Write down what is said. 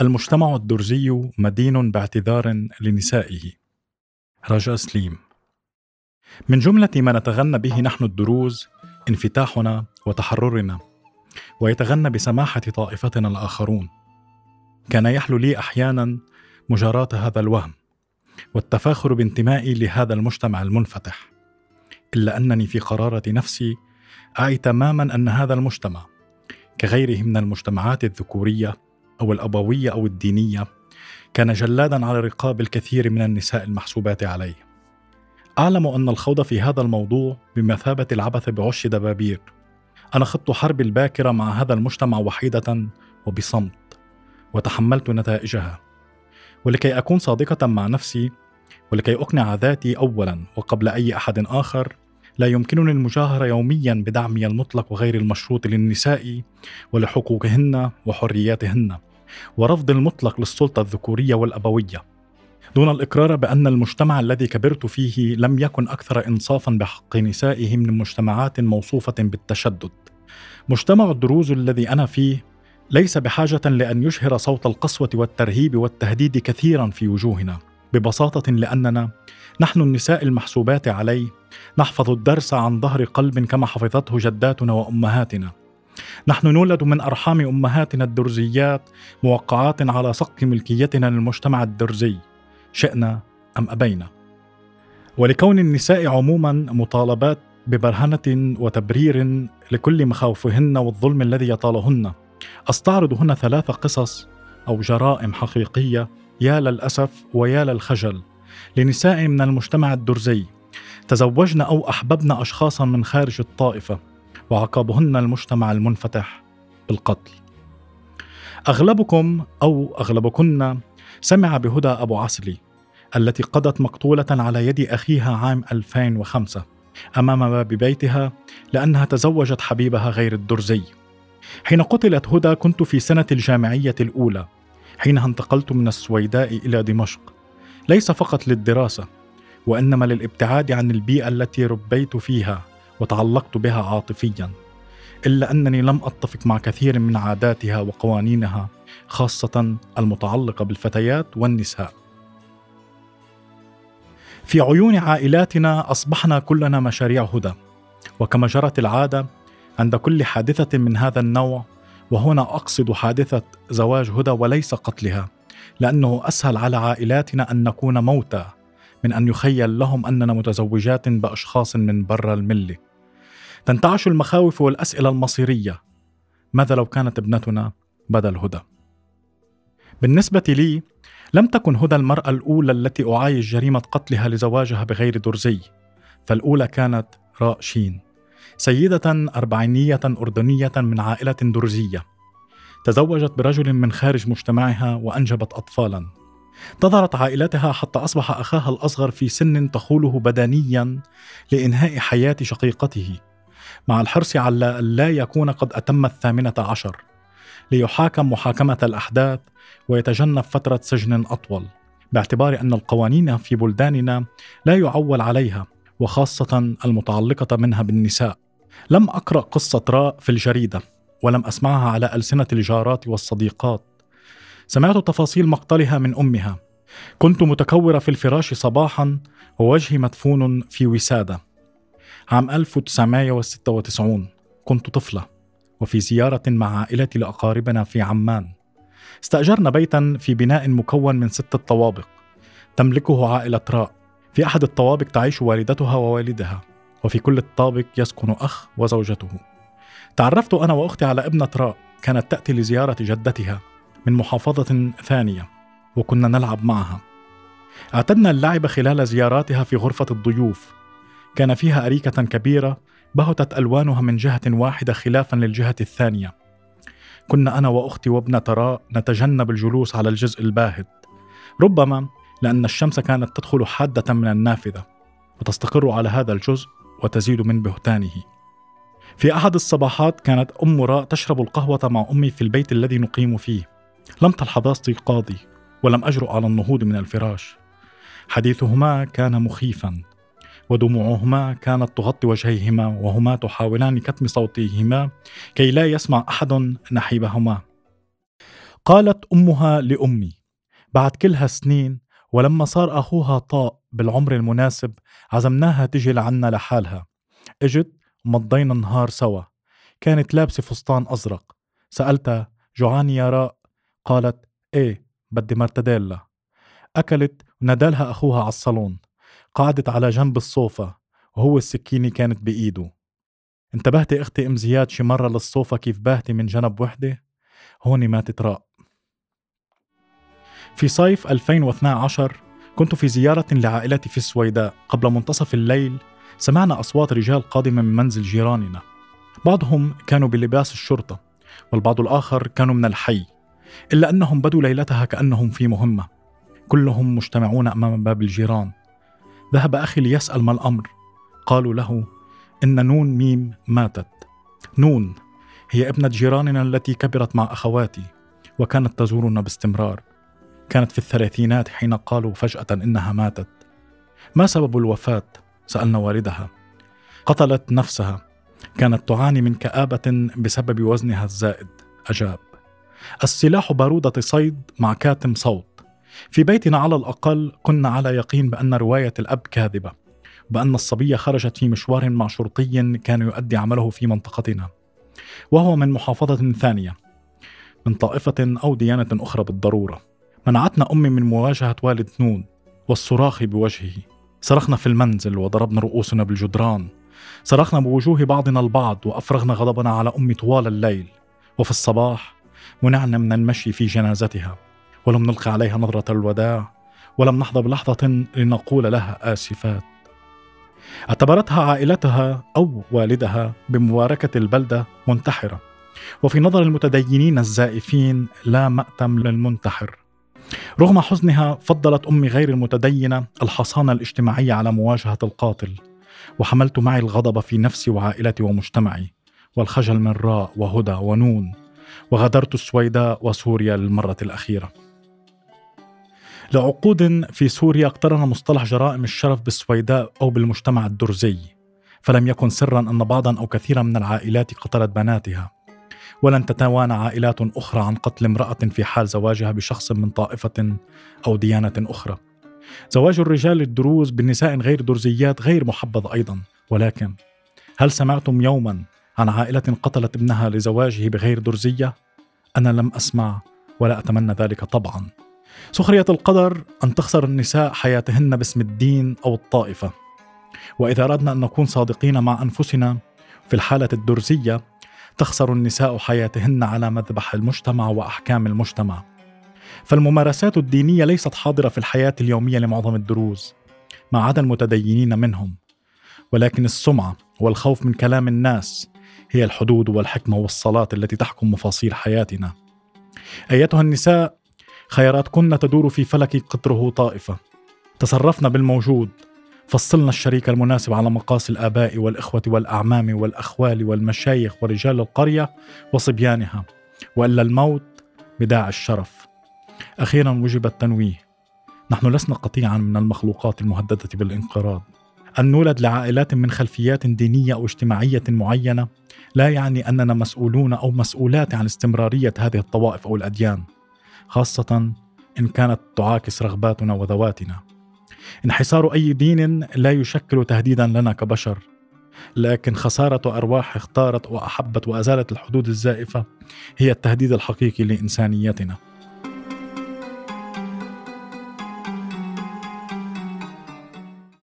المجتمع الدرزي مدين باعتذار لنسائه. رجاء سليم. من جملة ما نتغنى به نحن الدروز انفتاحنا وتحررنا ويتغنى بسماحة طائفتنا الآخرون. كان يحلو لي أحيانا مجاراة هذا الوهم والتفاخر بانتمائي لهذا المجتمع المنفتح. إلا أنني في قرارة نفسي أعي تماما أن هذا المجتمع كغيره من المجتمعات الذكورية أو الأبوية أو الدينية كان جلادا على رقاب الكثير من النساء المحسوبات عليه. أعلم أن الخوض في هذا الموضوع بمثابة العبث بعش دبابير. أنا خضت حربي الباكرة مع هذا المجتمع وحيدة وبصمت وتحملت نتائجها. ولكي أكون صادقة مع نفسي ولكي أقنع ذاتي أولا وقبل أي أحد آخر لا يمكنني المجاهرة يوميا بدعمي المطلق وغير المشروط للنساء ولحقوقهن وحرياتهن. ورفض المطلق للسلطة الذكورية والأبوية. دون الإقرار بأن المجتمع الذي كبرت فيه لم يكن أكثر إنصافا بحق نسائه من مجتمعات موصوفة بالتشدد. مجتمع الدروز الذي أنا فيه ليس بحاجة لأن يشهر صوت القسوة والترهيب والتهديد كثيرا في وجوهنا ببساطة لأننا نحن النساء المحسوبات عليه نحفظ الدرس عن ظهر قلب كما حفظته جداتنا وأمهاتنا. نحن نولد من أرحام أمهاتنا الدرزيات موقعات على صك ملكيتنا للمجتمع الدرزي. شئنا أم أبينا؟ ولكون النساء عموما مطالبات ببرهنة وتبرير لكل مخاوفهن والظلم الذي يطالهن أستعرض هنا ثلاث قصص أو جرائم حقيقية يا للأسف ويا للخجل. لنساء من المجتمع الدرزي تزوجن أو أحببن أشخاصا من خارج الطائفة. وعقابهن المجتمع المنفتح بالقتل. أغلبكم أو أغلبكن سمع بهدى أبو عسلي التي قضت مقتولة على يد أخيها عام 2005 أمام باب بيتها لأنها تزوجت حبيبها غير الدرزي. حين قتلت هدى كنت في سنة الجامعية الأولى حينها انتقلت من السويداء إلى دمشق. ليس فقط للدراسة وإنما للابتعاد عن البيئة التي ربيت فيها. وتعلقت بها عاطفيا إلا أنني لم أتفق مع كثير من عاداتها وقوانينها خاصة المتعلقة بالفتيات والنساء. في عيون عائلاتنا أصبحنا كلنا مشاريع هدى وكما جرت العادة عند كل حادثة من هذا النوع وهنا أقصد حادثة زواج هدى وليس قتلها لأنه أسهل على عائلاتنا أن نكون موتى من أن يخيل لهم أننا متزوجات بأشخاص من برا الملة. تنتعش المخاوف والأسئلة المصيرية. ماذا لو كانت ابنتنا بدل هدى؟ بالنسبة لي لم تكن هدى المرأة الأولى التي أعايش جريمة قتلها لزواجها بغير درزي. فالأولى كانت راء شين سيدة أربعينية أردنية من عائلة درزية. تزوجت برجل من خارج مجتمعها وأنجبت أطفالا. انتظرت عائلتها حتى أصبح أخاها الأصغر في سن تخوله بدنيا لإنهاء حياة شقيقته. مع الحرص على لا يكون قد أتم الثامنة عشر ليحاكم محاكمة الأحداث ويتجنب فترة سجن أطول باعتبار أن القوانين في بلداننا لا يعول عليها وخاصة المتعلقة منها بالنساء. لم أقرأ قصة راء في الجريدة ولم أسمعها على ألسنة الجارات والصديقات. سمعت تفاصيل مقتلها من أمها. كنت متكورة في الفراش صباحا ووجهي مدفون في وسادة. عام 1996 كنت طفلة وفي زيارة مع عائلتي لأقاربنا في عمان. استأجرنا بيتا في بناء مكون من ستة طوابق تملكه عائلة راء. في أحد الطوابق تعيش والدتها ووالدها وفي كل الطابق يسكن أخ وزوجته. تعرفت أنا وأختي على ابنة راء كانت تأتي لزيارة جدتها من محافظة ثانية وكنا نلعب معها. أعتدنا اللعب خلال زياراتها في غرفة الضيوف كان فيها أريكة كبيرة بهتت ألوانها من جهة واحدة خلافا للجهة الثانية. كنا أنا وأختي وابنة راء نتجنب الجلوس على الجزء الباهت. ربما لأن الشمس كانت تدخل حادة من النافذة وتستقر على هذا الجزء وتزيد من بهتانه. في أحد الصباحات كانت أم راء تشرب القهوة مع أمي في البيت الذي نقيم فيه. لم تلحظ استيقاظي ولم أجرؤ على النهوض من الفراش. حديثهما كان مخيفا. ودموعهما كانت تغطي وجهيهما وهما تحاولان كتم صوتيهما كي لا يسمع أحد نحيبهما. قالت أمها لأمي بعد كل هالسنين ولما صار أخوها طاء بالعمر المناسب عزمناها تجي لعنا لحالها. إجت ومضينا النهار سوا. كانت لابسة فستان أزرق. سألتها جوعاني يا راء؟ قالت إيه بدي مرتديلا. أكلت ونادالها أخوها على الصالون. قعدت على جنب الصوفة وهو السكينة كانت بإيده. انتبهتي أختي أم زياد شي مرة للصوفة كيف باهتي من جنب وحدة؟ هون ماتت راء في صيف 2012 كنت في زيارة لعائلتي في السويداء قبل منتصف الليل سمعنا أصوات رجال قادمة من منزل جيراننا. بعضهم كانوا بلباس الشرطة والبعض الآخر كانوا من الحي إلا أنهم بدوا ليلتها كأنهم في مهمة. كلهم مجتمعون أمام باب الجيران. ذهب أخي ليسأل ما الأمر. قالوا له إن نون ميم ماتت. نون هي ابنة جيراننا التي كبرت مع أخواتي وكانت تزورنا باستمرار. كانت في الثلاثينات حين قالوا فجأة إنها ماتت. ما سبب الوفاة؟ سألنا والدها. قتلت نفسها. كانت تعاني من كآبة بسبب وزنها الزائد. أجاب. السلاح بارودة صيد مع كاتم صوت. في بيتنا على الأقل كنا على يقين بأن رواية الأب كاذبة بأن الصبية خرجت في مشوار مع شرطي كان يؤدي عمله في منطقتنا وهو من محافظة ثانية من طائفة أو ديانة أخرى بالضرورة. منعتنا أمي من مواجهة والد نون والصراخ بوجهه. صرخنا في المنزل وضربنا رؤوسنا بالجدران. صرخنا بوجوه بعضنا البعض وأفرغنا غضبنا على أمي طوال الليل. وفي الصباح منعنا من المشي في جنازتها. ولم نلقي عليها نظرة الوداع ولم نحظى بلحظة لنقول لها آسفات. اعتبرتها عائلتها أو والدها بمباركة البلدة منتحرة. وفي نظر المتدينين الزائفين لا مأتم للمنتحر. رغم حزنها فضلت أمي غير المتدينة الحصانة الاجتماعية على مواجهة القاتل. وحملت معي الغضب في نفسي وعائلتي ومجتمعي. والخجل من راء وهدى ونون. وغادرت السويداء وسوريا للمرة الأخيرة. لعقود في سوريا اقترن مصطلح جرائم الشرف بالسويداء أو بالمجتمع الدرزي فلم يكن سرا أن بعضا أو كثيرا من العائلات قتلت بناتها. ولن تتوانى عائلات أخرى عن قتل امرأة في حال زواجها بشخص من طائفة أو ديانة أخرى. زواج الرجال الدروز بالنساء غير درزيات غير محبذ أيضا. ولكن هل سمعتم يوما عن عائلة قتلت ابنها لزواجه بغير درزية؟ أنا لم أسمع ولا أتمنى ذلك طبعا. سخرية القدر أن تخسر النساء حياتهن باسم الدين أو الطائفة. وإذا أردنا أن نكون صادقين مع أنفسنا في الحالة الدرزية تخسر النساء حياتهن على مذبح المجتمع وأحكام المجتمع. فالممارسات الدينية ليست حاضرة في الحياة اليومية لمعظم الدروز ما عدا المتدينين منهم. ولكن السمعة والخوف من كلام الناس هي الحدود والحكمة والصلاة التي تحكم مفاصيل حياتنا. أيتها النساء خياراتكن تدور في فلك قطره طائفة. تصرفنا بالموجود. فصلنا الشريك المناسب على مقاس الآباء والإخوة والأعمام والأخوال والمشايخ ورجال القرية وصبيانها. وإلا الموت بداع الشرف. أخيرا وجب التنويه. نحن لسنا قطيعا من المخلوقات المهددة بالانقراض. أن نولد لعائلات من خلفيات دينية أو اجتماعية معينة لا يعني أننا مسؤولون أو مسؤولات عن استمرارية هذه الطوائف أو الأديان. خاصة إن كانت تعاكس رغباتنا وذواتنا. انحسار أي دين لا يشكل تهديدا لنا كبشر، لكن خسارة أرواح اختارت وأحبت وأزالت الحدود الزائفة هي التهديد الحقيقي لإنسانيتنا.